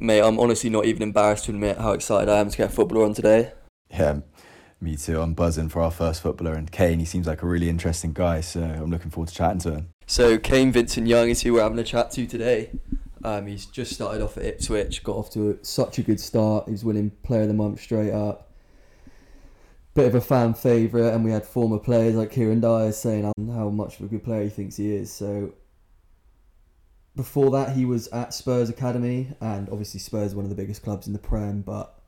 Mate, I'm honestly not even embarrassed to admit how excited I am to get a footballer on today. Yeah, me too. I'm buzzing for our first footballer, and Kane. He seems like a really interesting guy, so I'm looking forward to chatting to him. So Kane Vincent Young is who we're having a chat to today. Um, he's just started off at Ipswich, got off to a, such a good start. He's winning Player of the Month straight up. Bit of a fan favourite, and we had former players like Kieran Dyer saying how, how much of a good player he thinks he is. So before that, he was at Spurs Academy, and obviously Spurs one of the biggest clubs in the Prem, but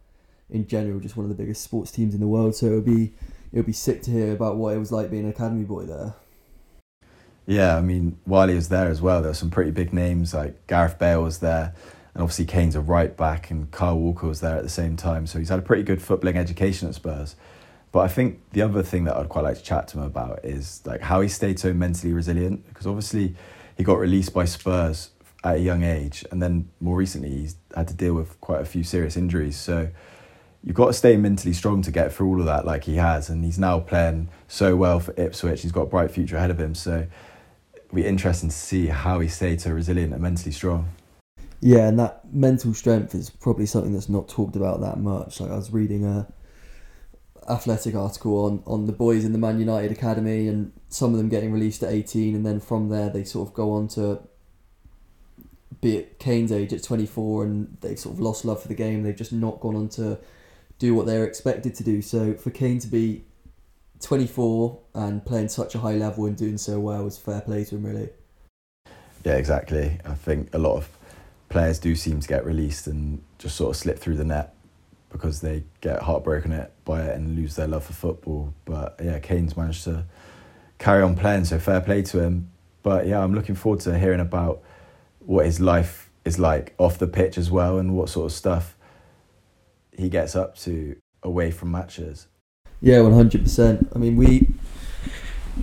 in general just one of the biggest sports teams in the world. So it would be it'll be sick to hear about what it was like being an academy boy there. Yeah, I mean, while he was there as well, there were some pretty big names like Gareth Bale was there, and obviously Kane's a right back, and Kyle Walker was there at the same time. So he's had a pretty good footballing education at Spurs. But I think the other thing that I'd quite like to chat to him about is like how he stayed so mentally resilient because obviously he got released by Spurs at a young age, and then more recently he's had to deal with quite a few serious injuries. So you've got to stay mentally strong to get through all of that, like he has, and he's now playing so well for Ipswich. He's got a bright future ahead of him. So it'll be interesting to see how he stays so resilient and mentally strong. Yeah, and that mental strength is probably something that's not talked about that much. Like I was reading a athletic article on on the boys in the Man United academy and some of them getting released at 18 and then from there they sort of go on to be at Kane's age at 24 and they've sort of lost love for the game. They've just not gone on to do what they're expected to do. So for Kane to be 24 and playing such a high level and doing so well is fair play to him really. Yeah exactly. I think a lot of players do seem to get released and just sort of slip through the net because they get heartbroken it by it and lose their love for football. But yeah, Kane's managed to carry on playing, so fair play to him. But yeah, I'm looking forward to hearing about what his life is like off the pitch as well and what sort of stuff he gets up to away from matches. Yeah, one hundred percent. I mean, we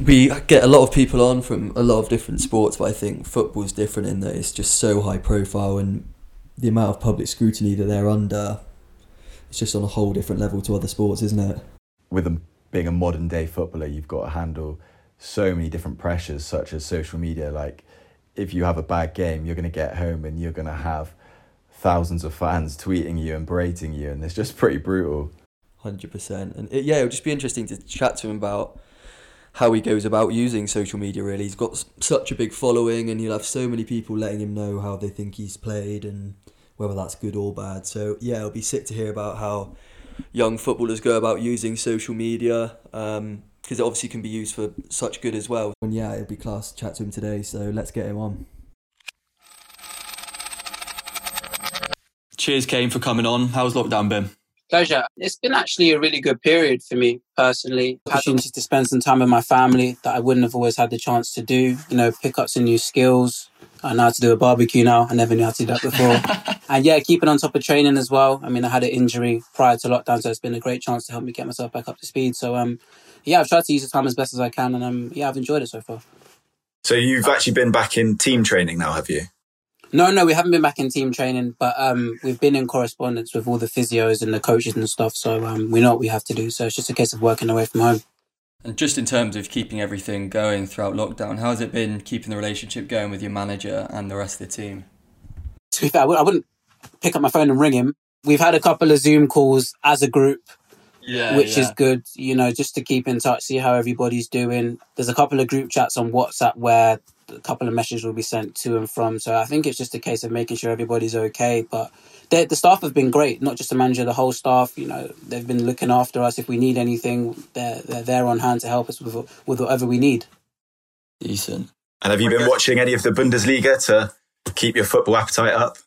we get a lot of people on from a lot of different sports, but I think football's different in that it's just so high profile and the amount of public scrutiny that they're under it's just on a whole different level to other sports, isn't it? With them being a modern day footballer, you've got to handle so many different pressures, such as social media. Like, if you have a bad game, you're going to get home and you're going to have thousands of fans tweeting you and berating you, and it's just pretty brutal. Hundred percent, and it, yeah, it'll just be interesting to chat to him about how he goes about using social media. Really, he's got such a big following, and he'll have so many people letting him know how they think he's played and whether that's good or bad. So yeah, it'll be sick to hear about how young footballers go about using social media because um, it obviously can be used for such good as well. And yeah, it'll be class to chat to him today. So let's get him on. Cheers, Kane, for coming on. How's lockdown been? Pleasure. It's been actually a really good period for me personally. I've had opportunity to spend some time with my family that I wouldn't have always had the chance to do. You know, pick up some new skills, I know how to do a barbecue now. I never knew how to do that before. and yeah, keeping on top of training as well. I mean, I had an injury prior to lockdown, so it's been a great chance to help me get myself back up to speed. So um, yeah, I've tried to use the time as best as I can, and um, yeah, I've enjoyed it so far. So you've actually been back in team training now, have you? No, no, we haven't been back in team training, but um, we've been in correspondence with all the physios and the coaches and stuff. So um, we know what we have to do. So it's just a case of working away from home. And just in terms of keeping everything going throughout lockdown, how has it been keeping the relationship going with your manager and the rest of the team? To be fair, I wouldn't pick up my phone and ring him. We've had a couple of Zoom calls as a group, yeah, which yeah. is good, you know, just to keep in touch, see how everybody's doing. There's a couple of group chats on WhatsApp where a couple of messages will be sent to and from. So I think it's just a case of making sure everybody's okay. But the staff have been great, not just the manager, the whole staff. You know, they've been looking after us. If we need anything, they're they're there on hand to help us with with whatever we need. Decent. And have you been watching any of the Bundesliga to keep your football appetite up?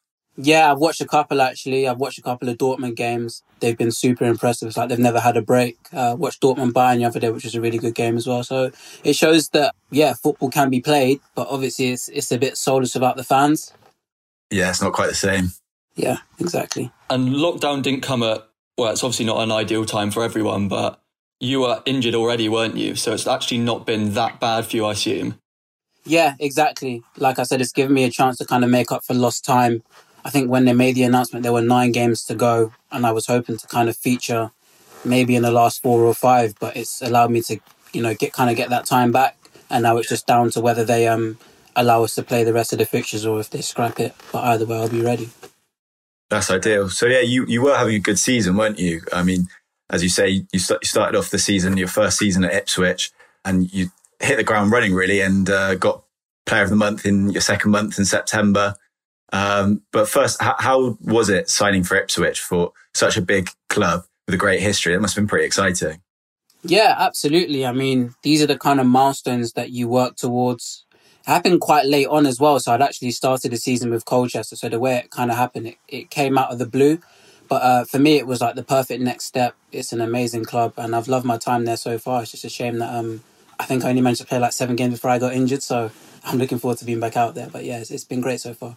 Yeah, I've watched a couple actually. I've watched a couple of Dortmund games. They've been super impressive. It's like they've never had a break. Uh, watched Dortmund Bayern the other day, which was a really good game as well. So it shows that yeah, football can be played, but obviously it's it's a bit soulless without the fans. Yeah, it's not quite the same. Yeah, exactly. And lockdown didn't come at well. It's obviously not an ideal time for everyone, but you were injured already, weren't you? So it's actually not been that bad for you, I assume. Yeah, exactly. Like I said, it's given me a chance to kind of make up for lost time I think when they made the announcement, there were nine games to go, and I was hoping to kind of feature maybe in the last four or five, but it's allowed me to, you know, get kind of get that time back. And now it's just down to whether they um allow us to play the rest of the fixtures or if they scrap it. But either way, I'll be ready. That's ideal. So yeah, you, you were having a good season, weren't you? I mean, as you say, you, st- you started off the season, your first season at Ipswich, and you hit the ground running really, and uh, got Player of the Month in your second month in September. Um, but first, how, how was it signing for Ipswich for such a big club with a great history? It must have been pretty exciting. Yeah, absolutely. I mean, these are the kind of milestones that you work towards. It happened quite late on as well. So I'd actually started the season with Colchester. So the way it kind of happened, it, it came out of the blue. But uh, for me, it was like the perfect next step. It's an amazing club, and I've loved my time there so far. It's just a shame that um, I think I only managed to play like seven games before I got injured. So I'm looking forward to being back out there. But yeah, it's, it's been great so far.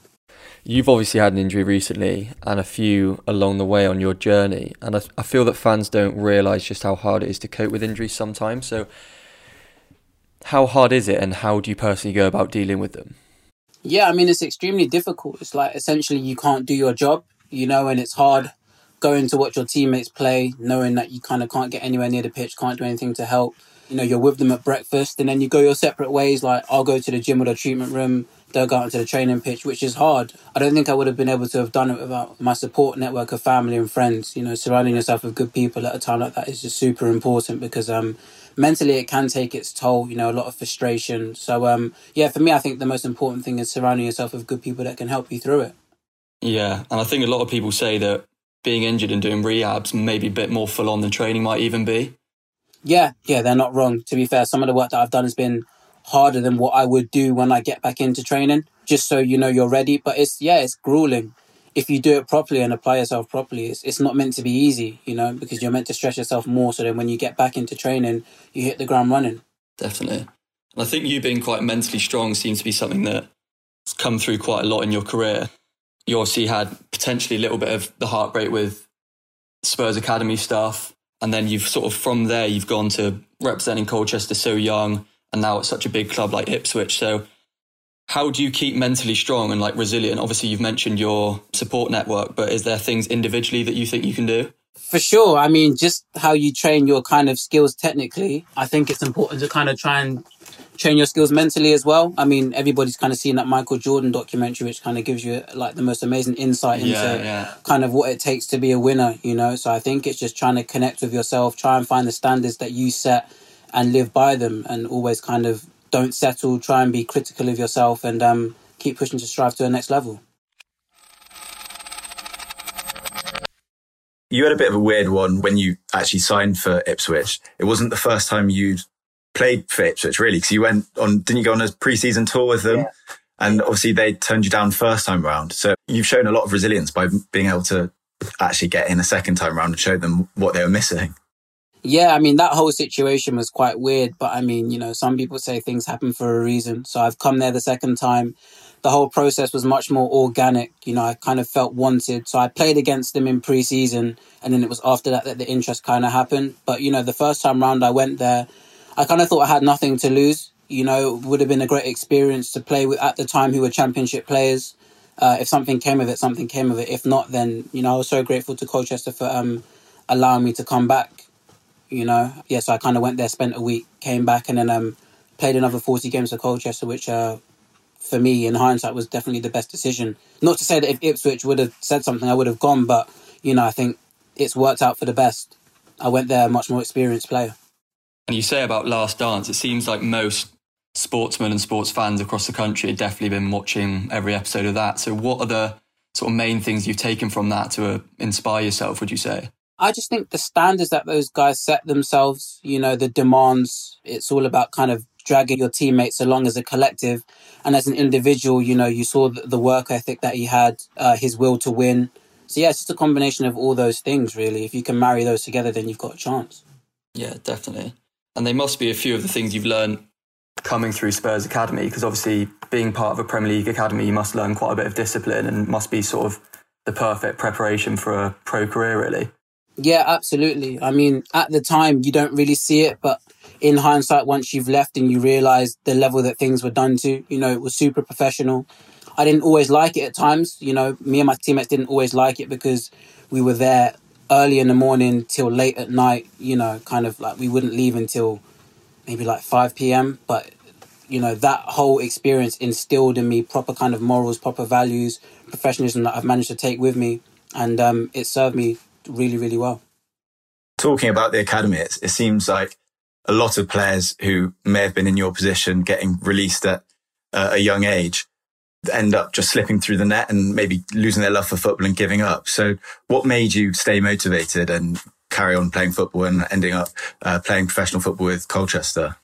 You've obviously had an injury recently and a few along the way on your journey. And I, I feel that fans don't realise just how hard it is to cope with injuries sometimes. So, how hard is it and how do you personally go about dealing with them? Yeah, I mean, it's extremely difficult. It's like essentially you can't do your job, you know, and it's hard going to watch your teammates play, knowing that you kind of can't get anywhere near the pitch, can't do anything to help. You know, you're with them at breakfast and then you go your separate ways. Like, I'll go to the gym or the treatment room they'll go out into the training pitch, which is hard. I don't think I would have been able to have done it without my support network of family and friends. You know, surrounding yourself with good people at a time like that is just super important because um, mentally it can take its toll. You know, a lot of frustration. So um, yeah, for me, I think the most important thing is surrounding yourself with good people that can help you through it. Yeah, and I think a lot of people say that being injured and doing rehabs maybe a bit more full on than training might even be. Yeah, yeah, they're not wrong. To be fair, some of the work that I've done has been harder than what I would do when I get back into training, just so you know you're ready. But it's, yeah, it's grueling. If you do it properly and apply yourself properly, it's, it's not meant to be easy, you know, because you're meant to stress yourself more so then when you get back into training, you hit the ground running. Definitely. And I think you being quite mentally strong seems to be something that's come through quite a lot in your career. You obviously had potentially a little bit of the heartbreak with Spurs Academy stuff. And then you've sort of from there, you've gone to representing Colchester so young and now it's such a big club like Ipswich. So how do you keep mentally strong and like resilient? Obviously, you've mentioned your support network, but is there things individually that you think you can do? For sure. I mean, just how you train your kind of skills technically, I think it's important to kind of try and train your skills mentally as well. I mean, everybody's kind of seen that Michael Jordan documentary, which kind of gives you like the most amazing insight into yeah, yeah. kind of what it takes to be a winner, you know? So I think it's just trying to connect with yourself, try and find the standards that you set and live by them and always kind of don't settle, try and be critical of yourself and um, keep pushing to strive to the next level. You had a bit of a weird one when you actually signed for Ipswich. It wasn't the first time you'd played for Ipswich, really, because you went on, didn't you go on a pre-season tour with them? Yeah. And obviously they turned you down first time round. So you've shown a lot of resilience by being able to actually get in a second time round and show them what they were missing. Yeah, I mean, that whole situation was quite weird, but I mean, you know, some people say things happen for a reason. So I've come there the second time. The whole process was much more organic. You know, I kind of felt wanted. So I played against them in preseason, and then it was after that that the interest kind of happened. But, you know, the first time round I went there, I kind of thought I had nothing to lose. You know, would have been a great experience to play with at the time who were championship players. Uh, if something came of it, something came of it. If not, then, you know, I was so grateful to Colchester for um, allowing me to come back you know. Yeah, so I kind of went there, spent a week, came back, and then um, played another 40 games for Colchester, which uh, for me, in hindsight, was definitely the best decision. Not to say that if Ipswich would have said something, I would have gone, but, you know, I think it's worked out for the best. I went there a much more experienced player. And you say about Last Dance, it seems like most sportsmen and sports fans across the country have definitely been watching every episode of that. So, what are the sort of main things you've taken from that to uh, inspire yourself, would you say? I just think the standards that those guys set themselves, you know, the demands, it's all about kind of dragging your teammates along as a collective. And as an individual, you know, you saw the work ethic that he had, uh, his will to win. So, yeah, it's just a combination of all those things, really. If you can marry those together, then you've got a chance. Yeah, definitely. And they must be a few of the things you've learned coming through Spurs Academy, because obviously, being part of a Premier League academy, you must learn quite a bit of discipline and must be sort of the perfect preparation for a pro career, really. Yeah, absolutely. I mean, at the time, you don't really see it, but in hindsight, once you've left and you realize the level that things were done to, you know, it was super professional. I didn't always like it at times. You know, me and my teammates didn't always like it because we were there early in the morning till late at night, you know, kind of like we wouldn't leave until maybe like 5 p.m. But, you know, that whole experience instilled in me proper kind of morals, proper values, professionalism that I've managed to take with me and um, it served me really, really well. Talking about the academy, it, it seems like a lot of players who may have been in your position getting released at uh, a young age end up just slipping through the net and maybe losing their love for football and giving up. So, what made you stay motivated and carry on playing football and ending up uh, playing professional football with Colchester?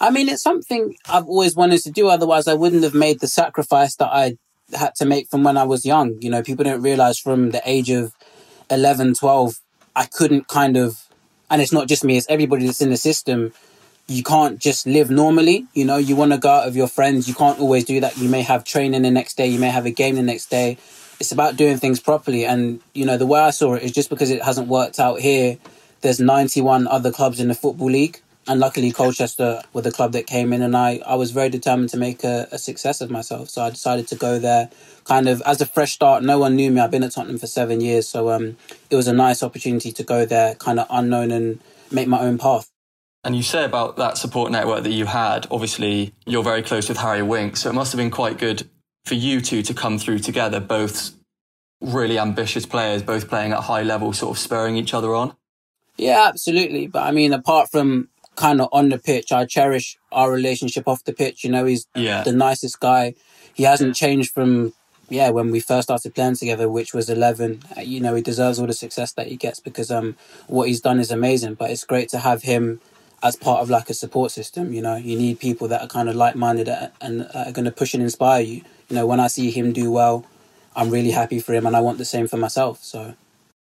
I mean, it's something I've always wanted to do. Otherwise, I wouldn't have made the sacrifice that I had to make from when I was young. You know, people don't realize from the age of 11, 12, I couldn't kind of, and it's not just me, it's everybody that's in the system. You can't just live normally. You know, you want to go out with your friends. You can't always do that. You may have training the next day. You may have a game the next day. It's about doing things properly. And, you know, the way I saw it is just because it hasn't worked out here, there's 91 other clubs in the Football League and luckily Colchester were the club that came in, and I, I was very determined to make a, a, success of myself. So I decided to go there, kind of as a fresh start. No one knew me. I've been at Tottenham for seven years, so um, it was a nice opportunity to go there, kind of unknown, and make my own path. And you say about that support network that you had. Obviously, you're very close with Harry Winks, so it must have been quite good for you two to come through together. Both really ambitious players, both playing at high level, sort of spurring each other on. Yeah, absolutely. But I mean, apart from kind of on the pitch. I cherish our relationship off the pitch. You know, he's yeah. the nicest guy. He hasn't changed from yeah when we first started playing together, which was eleven. Uh, you know, he deserves all the success that he gets because um what he's done is amazing. But it's great to have him as part of like a support system. You know, you need people that are kind of like minded and are going to push and inspire you. You know, when I see him do well, I'm really happy for him, and I want the same for myself. So.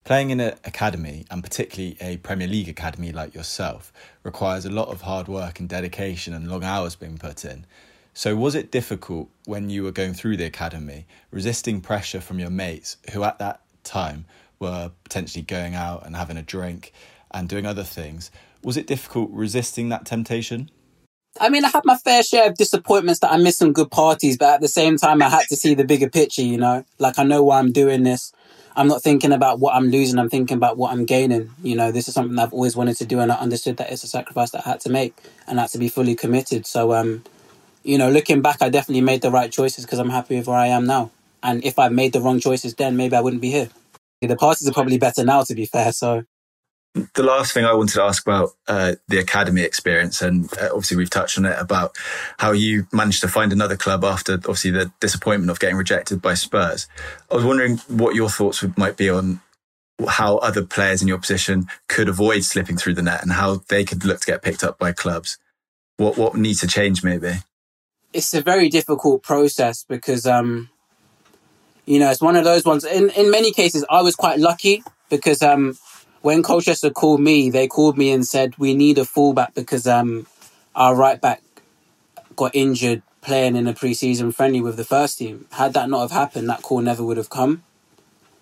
Playing in an academy, and particularly a Premier League academy like yourself, requires a lot of hard work and dedication and long hours being put in. So, was it difficult when you were going through the academy, resisting pressure from your mates who at that time were potentially going out and having a drink and doing other things? Was it difficult resisting that temptation? I mean, I had my fair share of disappointments that I missed some good parties, but at the same time, I had to see the bigger picture, you know? Like, I know why I'm doing this. I'm not thinking about what I'm losing. I'm thinking about what I'm gaining. You know, this is something I've always wanted to do, and I understood that it's a sacrifice that I had to make, and I had to be fully committed. So, um, you know, looking back, I definitely made the right choices because I'm happy with where I am now. And if I made the wrong choices then, maybe I wouldn't be here. The parties are probably better now, to be fair. So, the last thing I wanted to ask about uh, the academy experience, and uh, obviously we've touched on it about how you managed to find another club after obviously the disappointment of getting rejected by Spurs. I was wondering what your thoughts might be on how other players in your position could avoid slipping through the net and how they could look to get picked up by clubs. What what needs to change maybe? It's a very difficult process because um, you know it's one of those ones. In in many cases, I was quite lucky because um when Colchester called me, they called me and said we need a fullback because um our right back got injured playing in a preseason friendly with the first team. Had that not have happened, that call never would have come.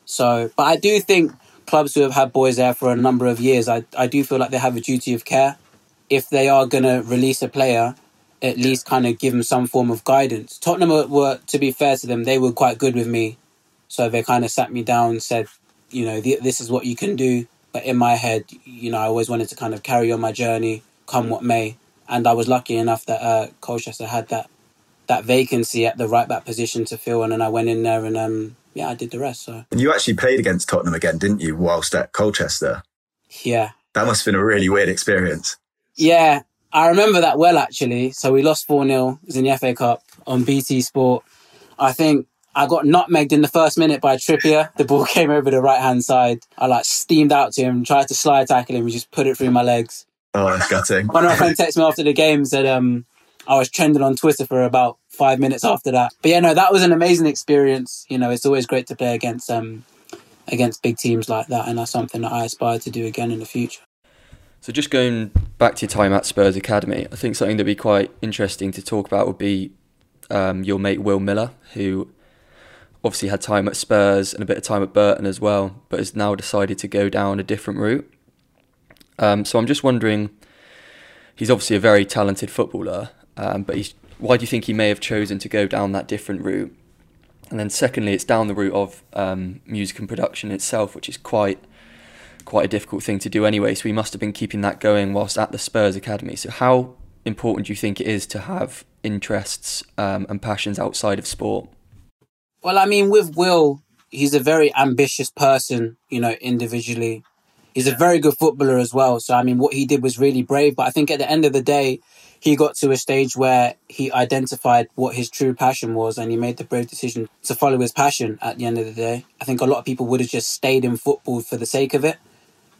So, but I do think clubs who have had boys there for a number of years, I, I do feel like they have a duty of care. If they are going to release a player, at least kind of give them some form of guidance. Tottenham were, were, to be fair to them, they were quite good with me. So they kind of sat me down and said, you know, this is what you can do. But in my head, you know, I always wanted to kind of carry on my journey, come what may. And I was lucky enough that uh, Colchester had that that vacancy at the right back position to fill, and then I went in there and um, yeah, I did the rest. So you actually played against Tottenham again, didn't you? Whilst at Colchester. Yeah. That must have been a really weird experience. Yeah, I remember that well actually. So we lost 4 0. It was in the FA Cup on BT Sport. I think I got nutmegged in the first minute by Trippier. The ball came over the right hand side. I like steamed out to him, tried to slide tackle him, and just put it through my legs. Oh, that's gutting. One of my friends texted me after the game said um, I was trending on Twitter for about five minutes after that. But yeah, no, that was an amazing experience. You know, it's always great to play against um, against big teams like that, and that's something that I aspire to do again in the future. So just going back to your time at Spurs Academy, I think something that'd be quite interesting to talk about would be um, your mate Will Miller, who obviously had time at Spurs and a bit of time at Burton as well, but has now decided to go down a different route. Um, so I'm just wondering, he's obviously a very talented footballer, um, but why do you think he may have chosen to go down that different route? And then secondly, it's down the route of um, music and production itself, which is quite quite a difficult thing to do anyway. So he must have been keeping that going whilst at the Spurs academy. So how important do you think it is to have interests um, and passions outside of sport? Well, I mean, with Will, he's a very ambitious person, you know, individually. He's a very good footballer as well. So I mean, what he did was really brave. But I think at the end of the day, he got to a stage where he identified what his true passion was, and he made the brave decision to follow his passion. At the end of the day, I think a lot of people would have just stayed in football for the sake of it.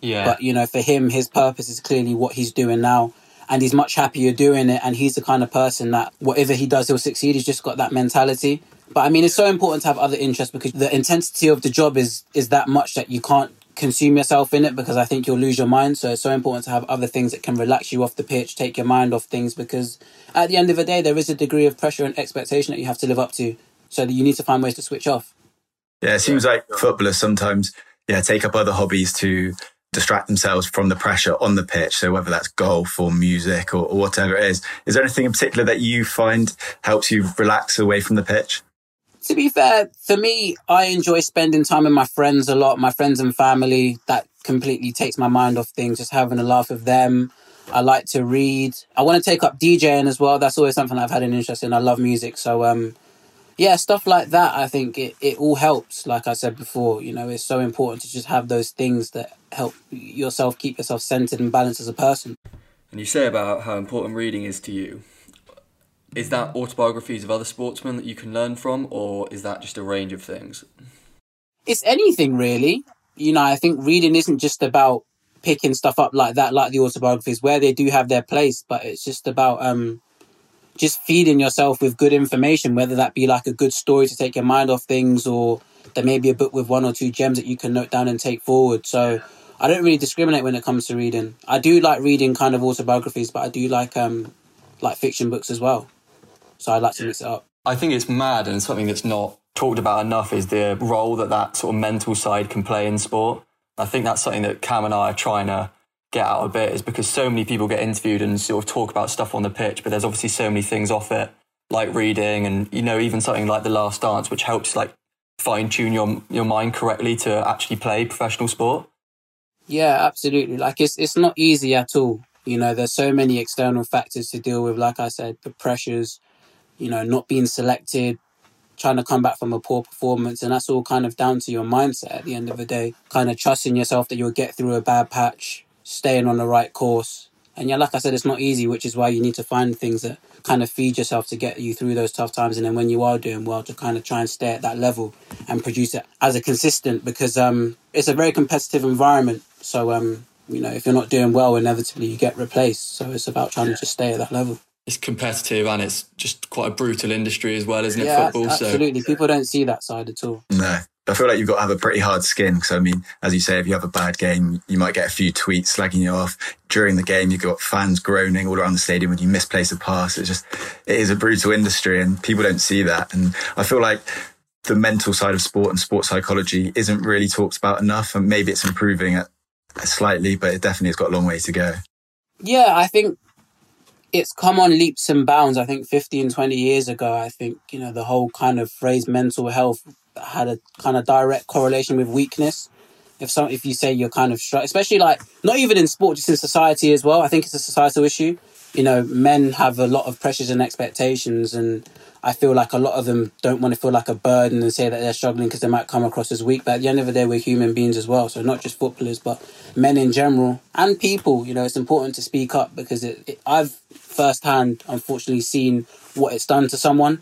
Yeah. But you know, for him, his purpose is clearly what he's doing now, and he's much happier doing it. And he's the kind of person that whatever he does, he'll succeed. He's just got that mentality. But I mean, it's so important to have other interests because the intensity of the job is is that much that you can't consume yourself in it because I think you'll lose your mind. So it's so important to have other things that can relax you off the pitch, take your mind off things because at the end of the day, there is a degree of pressure and expectation that you have to live up to. So that you need to find ways to switch off. Yeah, it seems like footballers sometimes, yeah, take up other hobbies to distract themselves from the pressure on the pitch. So whether that's golf or music or, or whatever it is, is there anything in particular that you find helps you relax away from the pitch? To be fair, for me, I enjoy spending time with my friends a lot, my friends and family. That completely takes my mind off things, just having a laugh with them. I like to read. I want to take up DJing as well. That's always something I've had an interest in. I love music. So, um, yeah, stuff like that, I think it, it all helps. Like I said before, you know, it's so important to just have those things that help yourself keep yourself centered and balanced as a person. And you say about how important reading is to you is that autobiographies of other sportsmen that you can learn from, or is that just a range of things? It's anything really. You know, I think reading isn't just about picking stuff up like that, like the autobiographies, where they do have their place, but it's just about um, just feeding yourself with good information, whether that be like a good story to take your mind off things, or there may be a book with one or two gems that you can note down and take forward. So I don't really discriminate when it comes to reading. I do like reading kind of autobiographies, but I do like um, like fiction books as well. So I'd like to mix it up. I think it's mad and something that's not talked about enough is the role that that sort of mental side can play in sport. I think that's something that Cam and I are trying to get out a bit is because so many people get interviewed and sort of talk about stuff on the pitch, but there's obviously so many things off it, like reading and, you know, even something like The Last Dance, which helps like fine tune your, your mind correctly to actually play professional sport. Yeah, absolutely. Like it's, it's not easy at all. You know, there's so many external factors to deal with. Like I said, the pressures, you know, not being selected, trying to come back from a poor performance. And that's all kind of down to your mindset at the end of the day. Kind of trusting yourself that you'll get through a bad patch, staying on the right course. And yeah, like I said, it's not easy, which is why you need to find things that kind of feed yourself to get you through those tough times. And then when you are doing well, to kind of try and stay at that level and produce it as a consistent because um, it's a very competitive environment. So, um, you know, if you're not doing well, inevitably you get replaced. So it's about trying to just stay at that level it's competitive and it's just quite a brutal industry as well, isn't it? Yeah, football. Absolutely. So. People don't see that side at all. No. I feel like you've got to have a pretty hard skin because I mean, as you say, if you have a bad game, you might get a few tweets slagging you off during the game. You've got fans groaning all around the stadium when you misplace a pass. It's just, it is a brutal industry and people don't see that. And I feel like the mental side of sport and sports psychology isn't really talked about enough. And maybe it's improving at, slightly, but it definitely has got a long way to go. Yeah, I think it's come on leaps and bounds. I think 15, 20 years ago, I think, you know, the whole kind of phrase mental health had a kind of direct correlation with weakness. If some, if you say you're kind of especially like not even in sport, just in society as well. I think it's a societal issue. You know, men have a lot of pressures and expectations, and I feel like a lot of them don't want to feel like a burden and say that they're struggling because they might come across as weak. But at the end of the day, we're human beings as well. So not just footballers, but men in general and people. You know, it's important to speak up because it, it, I've firsthand, unfortunately, seen what it's done to someone.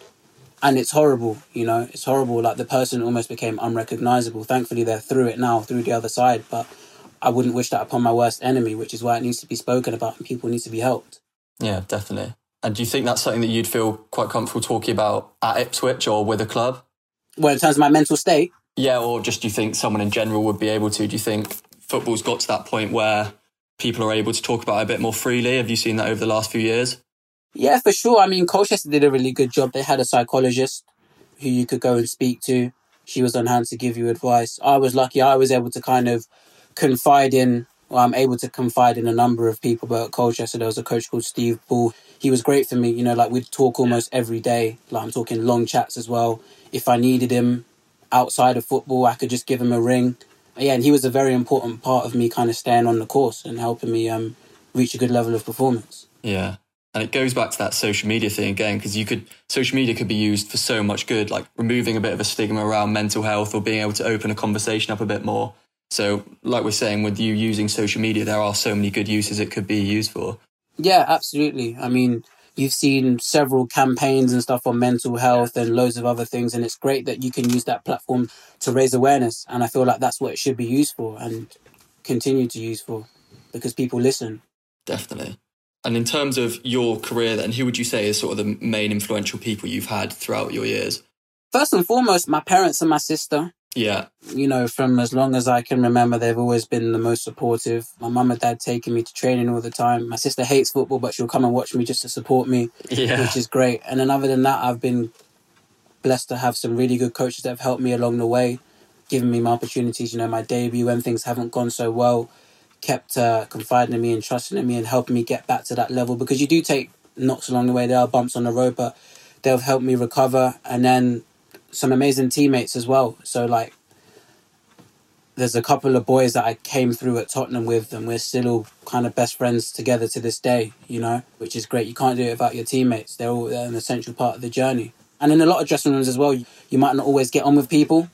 And it's horrible, you know, it's horrible. Like the person almost became unrecognizable. Thankfully, they're through it now, through the other side. But I wouldn't wish that upon my worst enemy, which is why it needs to be spoken about and people need to be helped. Yeah, definitely. And do you think that's something that you'd feel quite comfortable talking about at Ipswich or with a club? Well, in terms of my mental state? Yeah, or just do you think someone in general would be able to? Do you think football's got to that point where people are able to talk about it a bit more freely? Have you seen that over the last few years? Yeah, for sure. I mean, Colchester did a really good job. They had a psychologist who you could go and speak to. She was on hand to give you advice. I was lucky. I was able to kind of confide in, well, I'm able to confide in a number of people. But at Colchester, there was a coach called Steve Bull he was great for me. You know, like we'd talk almost every day. Like I'm talking long chats as well. If I needed him outside of football, I could just give him a ring. Yeah, and he was a very important part of me kind of staying on the course and helping me um, reach a good level of performance. Yeah. And it goes back to that social media thing again, because you could, social media could be used for so much good, like removing a bit of a stigma around mental health or being able to open a conversation up a bit more. So, like we're saying, with you using social media, there are so many good uses it could be used for. Yeah, absolutely. I mean, you've seen several campaigns and stuff on mental health and loads of other things, and it's great that you can use that platform to raise awareness. And I feel like that's what it should be used for and continue to use for because people listen. Definitely. And in terms of your career, then, who would you say is sort of the main influential people you've had throughout your years? First and foremost, my parents and my sister. Yeah. You know, from as long as I can remember, they've always been the most supportive. My mum and dad taking me to training all the time. My sister hates football, but she'll come and watch me just to support me, yeah. which is great. And then other than that, I've been blessed to have some really good coaches that have helped me along the way, giving me my opportunities. You know, my debut when things haven't gone so well, kept uh, confiding in me and trusting in me and helping me get back to that level because you do take knocks along the way. There are bumps on the road, but they'll help me recover. And then some amazing teammates as well. So like, there's a couple of boys that I came through at Tottenham with, and we're still all kind of best friends together to this day. You know, which is great. You can't do it without your teammates. They're all they're an essential part of the journey. And in a lot of dressing rooms as well, you might not always get on with people.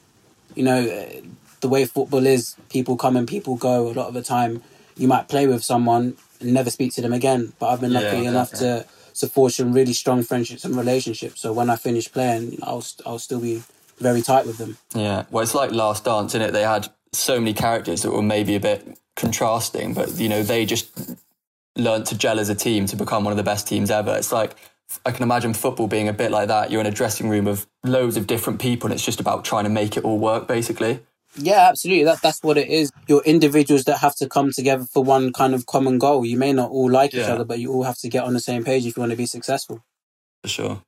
You know, uh, the way football is, people come and people go. A lot of the time, you might play with someone and never speak to them again. But I've been lucky yeah, enough to to forge some really strong friendships and relationships. So when I finish playing, I'll I'll still be very tight with them. Yeah, well, it's like Last Dance, in it. They had so many characters that were maybe a bit contrasting, but you know they just learned to gel as a team to become one of the best teams ever. It's like I can imagine football being a bit like that. You're in a dressing room of loads of different people, and it's just about trying to make it all work, basically. Yeah, absolutely. That that's what it is. You're individuals that have to come together for one kind of common goal. You may not all like yeah. each other, but you all have to get on the same page if you want to be successful. For sure.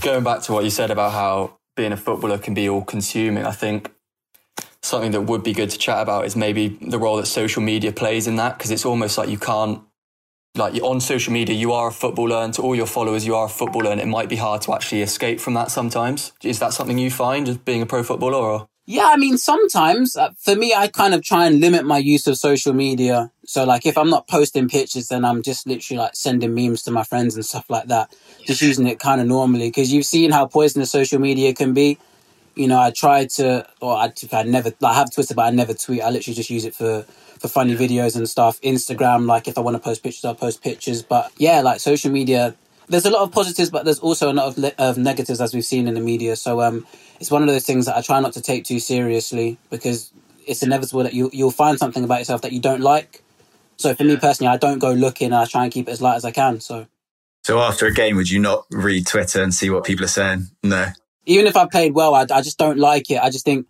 Going back to what you said about how being a footballer can be all consuming, I think something that would be good to chat about is maybe the role that social media plays in that because it's almost like you can't like on social media, you are a footballer, and to all your followers, you are a footballer, and it might be hard to actually escape from that sometimes. Is that something you find as being a pro footballer? Or? Yeah, I mean, sometimes uh, for me, I kind of try and limit my use of social media. So, like, if I'm not posting pictures, then I'm just literally like sending memes to my friends and stuff like that, just using it kind of normally. Because you've seen how poisonous social media can be. You know, I try to, or I, I never, I have Twitter, but I never tweet. I literally just use it for for funny videos and stuff. Instagram, like if I want to post pictures, I'll post pictures. But yeah, like social media, there's a lot of positives, but there's also a lot of, le- of negatives as we've seen in the media. So um, it's one of those things that I try not to take too seriously because it's inevitable that you you'll find something about yourself that you don't like. So for me personally, I don't go looking. I try and keep it as light as I can. So. So after a game, would you not read Twitter and see what people are saying? No. Even if I played well, I, I just don't like it. I just think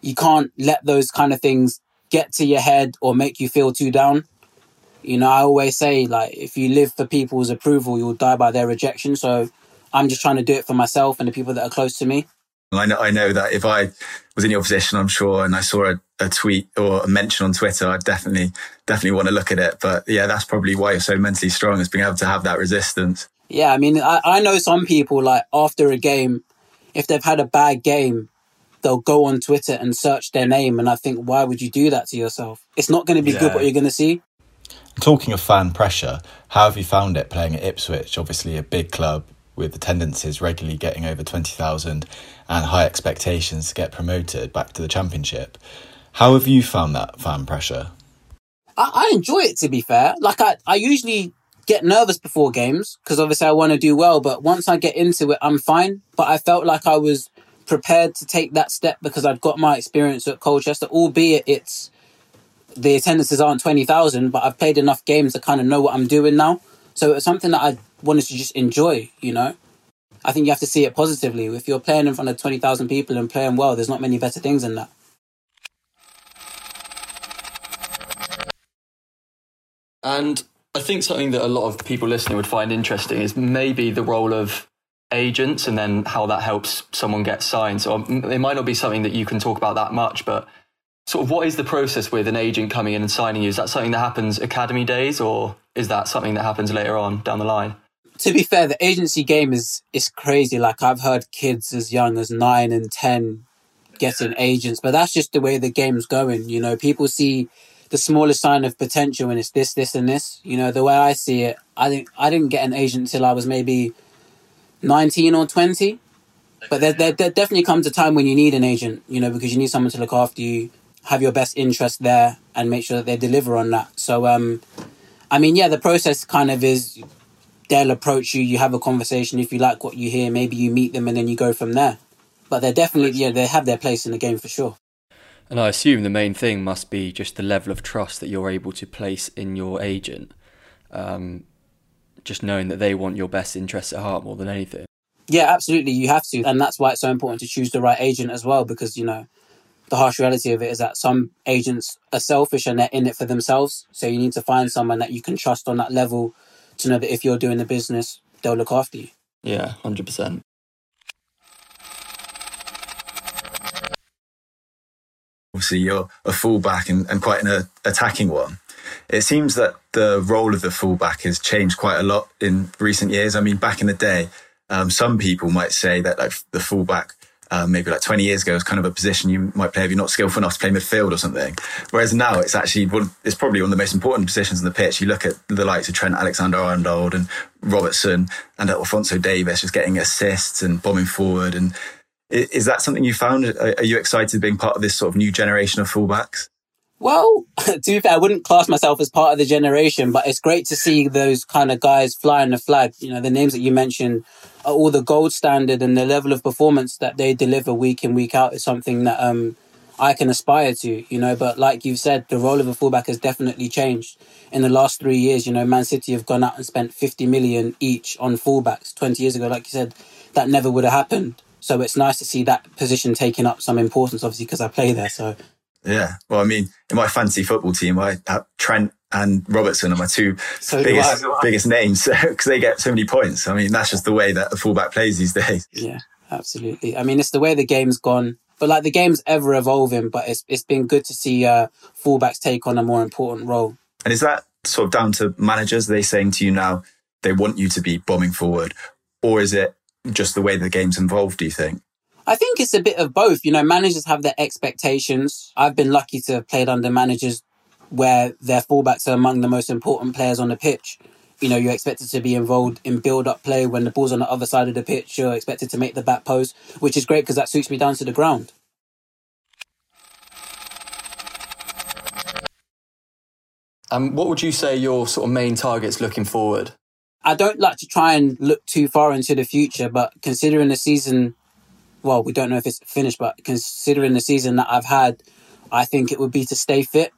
you can't let those kind of things get to your head or make you feel too down. You know, I always say, like, if you live for people's approval, you'll die by their rejection. So I'm just trying to do it for myself and the people that are close to me. I know, I know that if I was in your position, I'm sure, and I saw a, a tweet or a mention on Twitter, I'd definitely, definitely want to look at it. But yeah, that's probably why you're so mentally strong is being able to have that resistance. Yeah. I mean, I, I know some people, like, after a game, if they've had a bad game, they'll go on Twitter and search their name. And I think, why would you do that to yourself? It's not going to be yeah. good what you're going to see. Talking of fan pressure, how have you found it playing at Ipswich? Obviously, a big club with attendances regularly getting over 20,000 and high expectations to get promoted back to the Championship. How have you found that fan pressure? I, I enjoy it, to be fair. Like, I, I usually get nervous before games because obviously I want to do well, but once I get into it, I'm fine. But I felt like I was prepared to take that step because I'd got my experience at Colchester, albeit it's the attendances aren't 20,000, but I've played enough games to kind of know what I'm doing now. So it's something that I wanted to just enjoy, you know? I think you have to see it positively. If you're playing in front of 20,000 people and playing well, there's not many better things than that. And I think something that a lot of people listening would find interesting is maybe the role of agents and then how that helps someone get signed. So um, it might not be something that you can talk about that much, but sort of what is the process with an agent coming in and signing you? Is that something that happens academy days or is that something that happens later on down the line? To be fair, the agency game is is crazy. Like I've heard kids as young as nine and ten getting agents, but that's just the way the game's going. You know, people see the smallest sign of potential and it's this, this, and this. You know, the way I see it, I think I didn't get an agent till I was maybe nineteen or twenty. But there, there, there definitely comes a time when you need an agent, you know, because you need someone to look after you, have your best interest there, and make sure that they deliver on that. So, um, I mean, yeah, the process kind of is they'll approach you, you have a conversation. If you like what you hear, maybe you meet them and then you go from there. But they're definitely, yeah, they have their place in the game for sure. And I assume the main thing must be just the level of trust that you're able to place in your agent. Um, just knowing that they want your best interests at heart more than anything. Yeah, absolutely. You have to. And that's why it's so important to choose the right agent as well, because, you know, the harsh reality of it is that some agents are selfish and they're in it for themselves. So you need to find someone that you can trust on that level to know that if you're doing the business, they'll look after you. Yeah, 100%. Obviously, you're a fullback and, and quite an uh, attacking one. It seems that the role of the fullback has changed quite a lot in recent years. I mean, back in the day, um, some people might say that like the fullback um, maybe like 20 years ago was kind of a position you might play if you're not skillful enough to play midfield or something. Whereas now it's actually one, it's probably one of the most important positions on the pitch. You look at the likes of Trent Alexander-Arnold and Robertson and Alphonso Davies just getting assists and bombing forward. And is that something you found? Are you excited being part of this sort of new generation of fullbacks? Well, to be fair, I wouldn't class myself as part of the generation, but it's great to see those kind of guys flying the flag. You know, the names that you mentioned are all the gold standard and the level of performance that they deliver week in, week out is something that um, I can aspire to, you know. But like you've said, the role of a fullback has definitely changed in the last three years. You know, Man City have gone out and spent 50 million each on fullbacks. 20 years ago, like you said, that never would have happened. So it's nice to see that position taking up some importance, obviously, because I play there. So yeah. Well, I mean, in my fantasy football team, I have Trent and Robertson are my two so biggest biggest names because they get so many points. I mean, that's just the way that a fullback plays these days. Yeah, absolutely. I mean, it's the way the game's gone. But like the game's ever evolving, but it's it's been good to see uh, fullbacks take on a more important role. And is that sort of down to managers? Are they saying to you now they want you to be bombing forward, or is it just the way the game's involved? Do you think? I think it's a bit of both. You know, managers have their expectations. I've been lucky to have played under managers where their fullbacks are among the most important players on the pitch. You know, you're expected to be involved in build up play when the ball's on the other side of the pitch. You're expected to make the back post, which is great because that suits me down to the ground. And um, what would you say your sort of main targets looking forward? I don't like to try and look too far into the future, but considering the season well, we don't know if it's finished, but considering the season that I've had, I think it would be to stay fit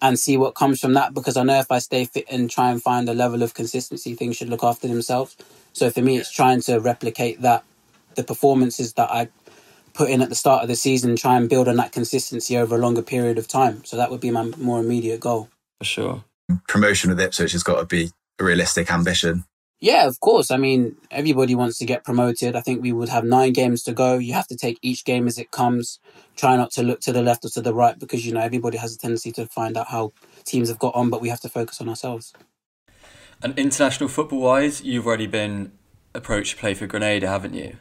and see what comes from that because I know if I stay fit and try and find a level of consistency, things should look after themselves. So for me, it's trying to replicate that, the performances that I put in at the start of the season, try and build on that consistency over a longer period of time. So that would be my more immediate goal. For sure. Promotion with Ipswich has got to be a realistic ambition. Yeah, of course. I mean, everybody wants to get promoted. I think we would have nine games to go. You have to take each game as it comes. Try not to look to the left or to the right because, you know, everybody has a tendency to find out how teams have got on, but we have to focus on ourselves. And international football wise, you've already been approached to play for Grenada, haven't you?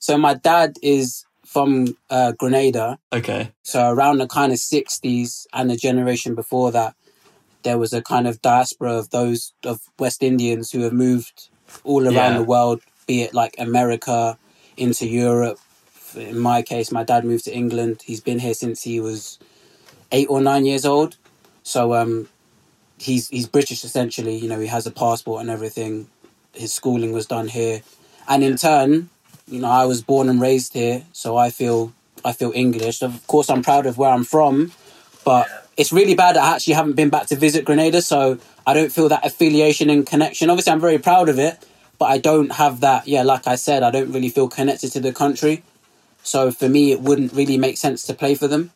So my dad is from uh, Grenada. Okay. So around the kind of 60s and the generation before that, there was a kind of diaspora of those of West Indians who have moved all around yeah. the world, be it like America into Europe. In my case, my dad moved to England. He's been here since he was eight or nine years old. So um, he's he's British essentially. You know, he has a passport and everything. His schooling was done here, and in turn, you know, I was born and raised here, so I feel I feel English. Of course, I'm proud of where I'm from, but it's really bad I actually haven't been back to visit Grenada, so I don't feel that affiliation and connection. Obviously, I'm very proud of it, but I don't have that. Yeah, like I said, I don't really feel connected to the country. So for me, it wouldn't really make sense to play for them.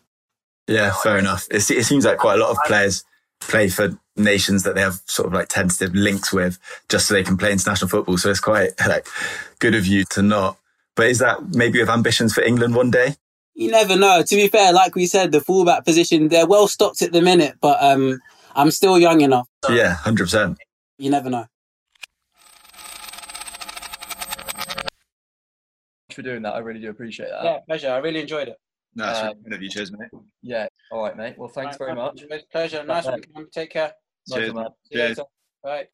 Yeah, fair enough. It, it seems like quite a lot of players play for nations that they have sort of like tentative links with just so they can play international football. So it's quite like good of you to not. But is that maybe with ambitions for England one day? You never know. To be fair, like we said, the fullback position, they're well stocked at the minute, but um, I'm still young enough. So yeah, 100%. You never know. for doing that. I really do appreciate that. Yeah, pleasure. I really enjoyed it. No, that's um, really of you. Cheers, mate. Yeah. All right, mate. Well, thanks right, very much. Pleasure. Nice one. Take care. Cheers. Nice Cheers. Bye.